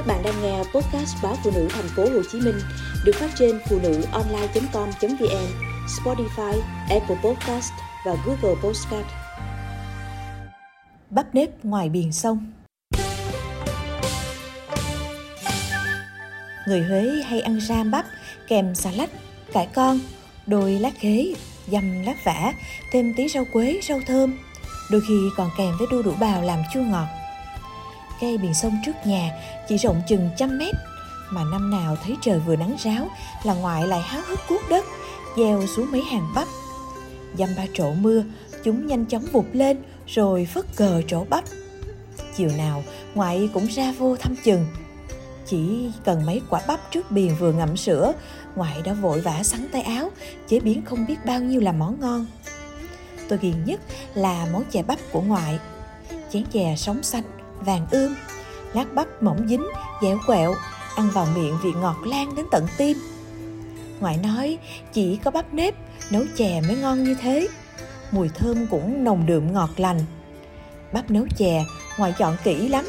Các bạn đang nghe podcast báo phụ nữ thành phố Hồ Chí Minh được phát trên phụ nữ online.com.vn, Spotify, Apple Podcast và Google Podcast. Bắp nếp ngoài biển sông Người Huế hay ăn ram bắp kèm xà lách, cải con, đôi lá khế, dầm lá vả, thêm tí rau quế, rau thơm. Đôi khi còn kèm với đu đủ bào làm chua ngọt cây biển sông trước nhà, chỉ rộng chừng trăm mét. Mà năm nào thấy trời vừa nắng ráo là ngoại lại háo hức cuốc đất, gieo xuống mấy hàng bắp. Dăm ba trổ mưa, chúng nhanh chóng vụt lên rồi phất cờ trổ bắp. Chiều nào, ngoại cũng ra vô thăm chừng. Chỉ cần mấy quả bắp trước biền vừa ngậm sữa, ngoại đã vội vã sắn tay áo, chế biến không biết bao nhiêu là món ngon. Tôi ghiền nhất là món chè bắp của ngoại. Chén chè sống xanh vàng ươm, lát bắp mỏng dính, dẻo quẹo, ăn vào miệng vị ngọt lan đến tận tim. Ngoại nói, chỉ có bắp nếp, nấu chè mới ngon như thế. Mùi thơm cũng nồng đượm ngọt lành. Bắp nấu chè, ngoại chọn kỹ lắm,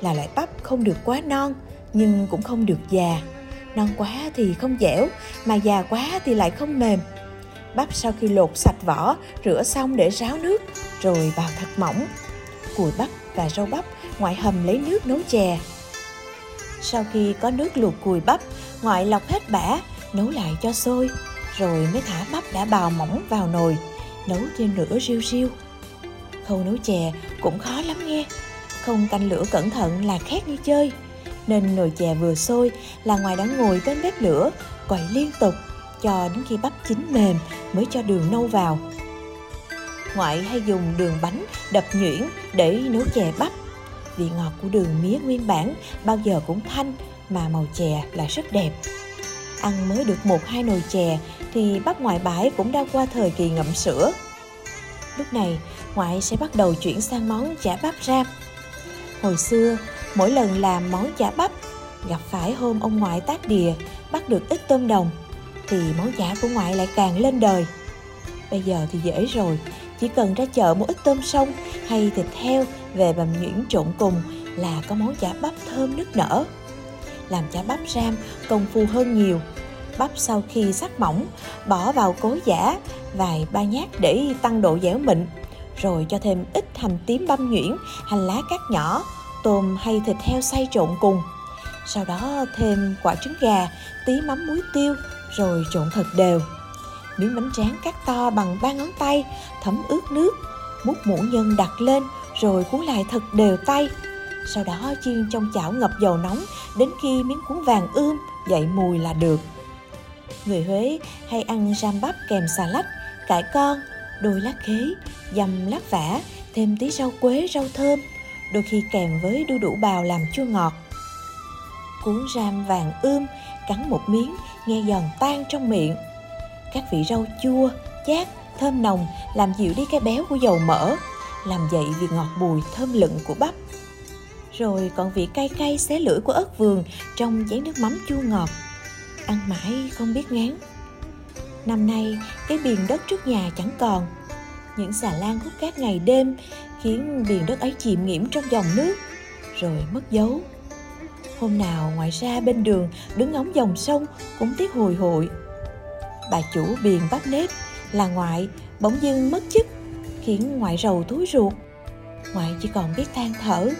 là loại bắp không được quá non, nhưng cũng không được già. Non quá thì không dẻo, mà già quá thì lại không mềm. Bắp sau khi lột sạch vỏ, rửa xong để ráo nước, rồi bào thật mỏng cùi bắp và rau bắp ngoại hầm lấy nước nấu chè. Sau khi có nước luộc cùi bắp, ngoại lọc hết bã, nấu lại cho sôi, rồi mới thả bắp đã bào mỏng vào nồi, nấu trên lửa riêu riêu. Khâu nấu chè cũng khó lắm nghe, không canh lửa cẩn thận là khét như chơi. Nên nồi chè vừa sôi là ngoài đã ngồi bên bếp lửa, quậy liên tục, cho đến khi bắp chín mềm mới cho đường nâu vào. Ngoại hay dùng đường bánh đập nhuyễn để nấu chè bắp vị ngọt của đường mía nguyên bản bao giờ cũng thanh mà màu chè là rất đẹp. Ăn mới được một hai nồi chè thì bắp ngoại bãi cũng đã qua thời kỳ ngậm sữa. Lúc này, ngoại sẽ bắt đầu chuyển sang món chả bắp ram. Hồi xưa, mỗi lần làm món chả bắp, gặp phải hôm ông ngoại tác đìa bắt được ít tôm đồng, thì món chả của ngoại lại càng lên đời. Bây giờ thì dễ rồi, chỉ cần ra chợ mua ít tôm sông hay thịt heo về bằm nhuyễn trộn cùng là có món chả bắp thơm nức nở. Làm chả bắp ram công phu hơn nhiều. Bắp sau khi sắc mỏng, bỏ vào cối giả vài ba nhát để tăng độ dẻo mịn, rồi cho thêm ít hành tím băm nhuyễn, hành lá cắt nhỏ, tôm hay thịt heo xay trộn cùng. Sau đó thêm quả trứng gà, tí mắm muối tiêu, rồi trộn thật đều miếng bánh tráng cắt to bằng ba ngón tay, thấm ướt nước, múc muỗng nhân đặt lên rồi cuốn lại thật đều tay. Sau đó chiên trong chảo ngập dầu nóng đến khi miếng cuốn vàng ươm dậy mùi là được. Người Huế hay ăn ram bắp kèm xà lách, cải con, đôi lá khế, dầm lát vả, thêm tí rau quế, rau thơm, đôi khi kèm với đu đủ bào làm chua ngọt. Cuốn ram vàng ươm, cắn một miếng, nghe giòn tan trong miệng, các vị rau chua, chát, thơm nồng làm dịu đi cái béo của dầu mỡ, làm dậy vị ngọt bùi thơm lựng của bắp. Rồi còn vị cay cay xé lưỡi của ớt vườn trong chén nước mắm chua ngọt. Ăn mãi không biết ngán. Năm nay, cái biển đất trước nhà chẳng còn. Những xà lan hút cát ngày đêm khiến biển đất ấy chìm nghiễm trong dòng nước, rồi mất dấu. Hôm nào ngoài ra bên đường đứng ngóng dòng sông cũng tiếc hồi hội bà chủ biền bắp nếp là ngoại bỗng dưng mất chức, khiến ngoại rầu túi ruột. Ngoại chỉ còn biết than thở.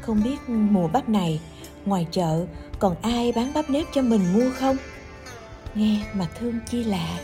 Không biết mùa bắp này, ngoài chợ còn ai bán bắp nếp cho mình mua không? Nghe mà thương chi lạ.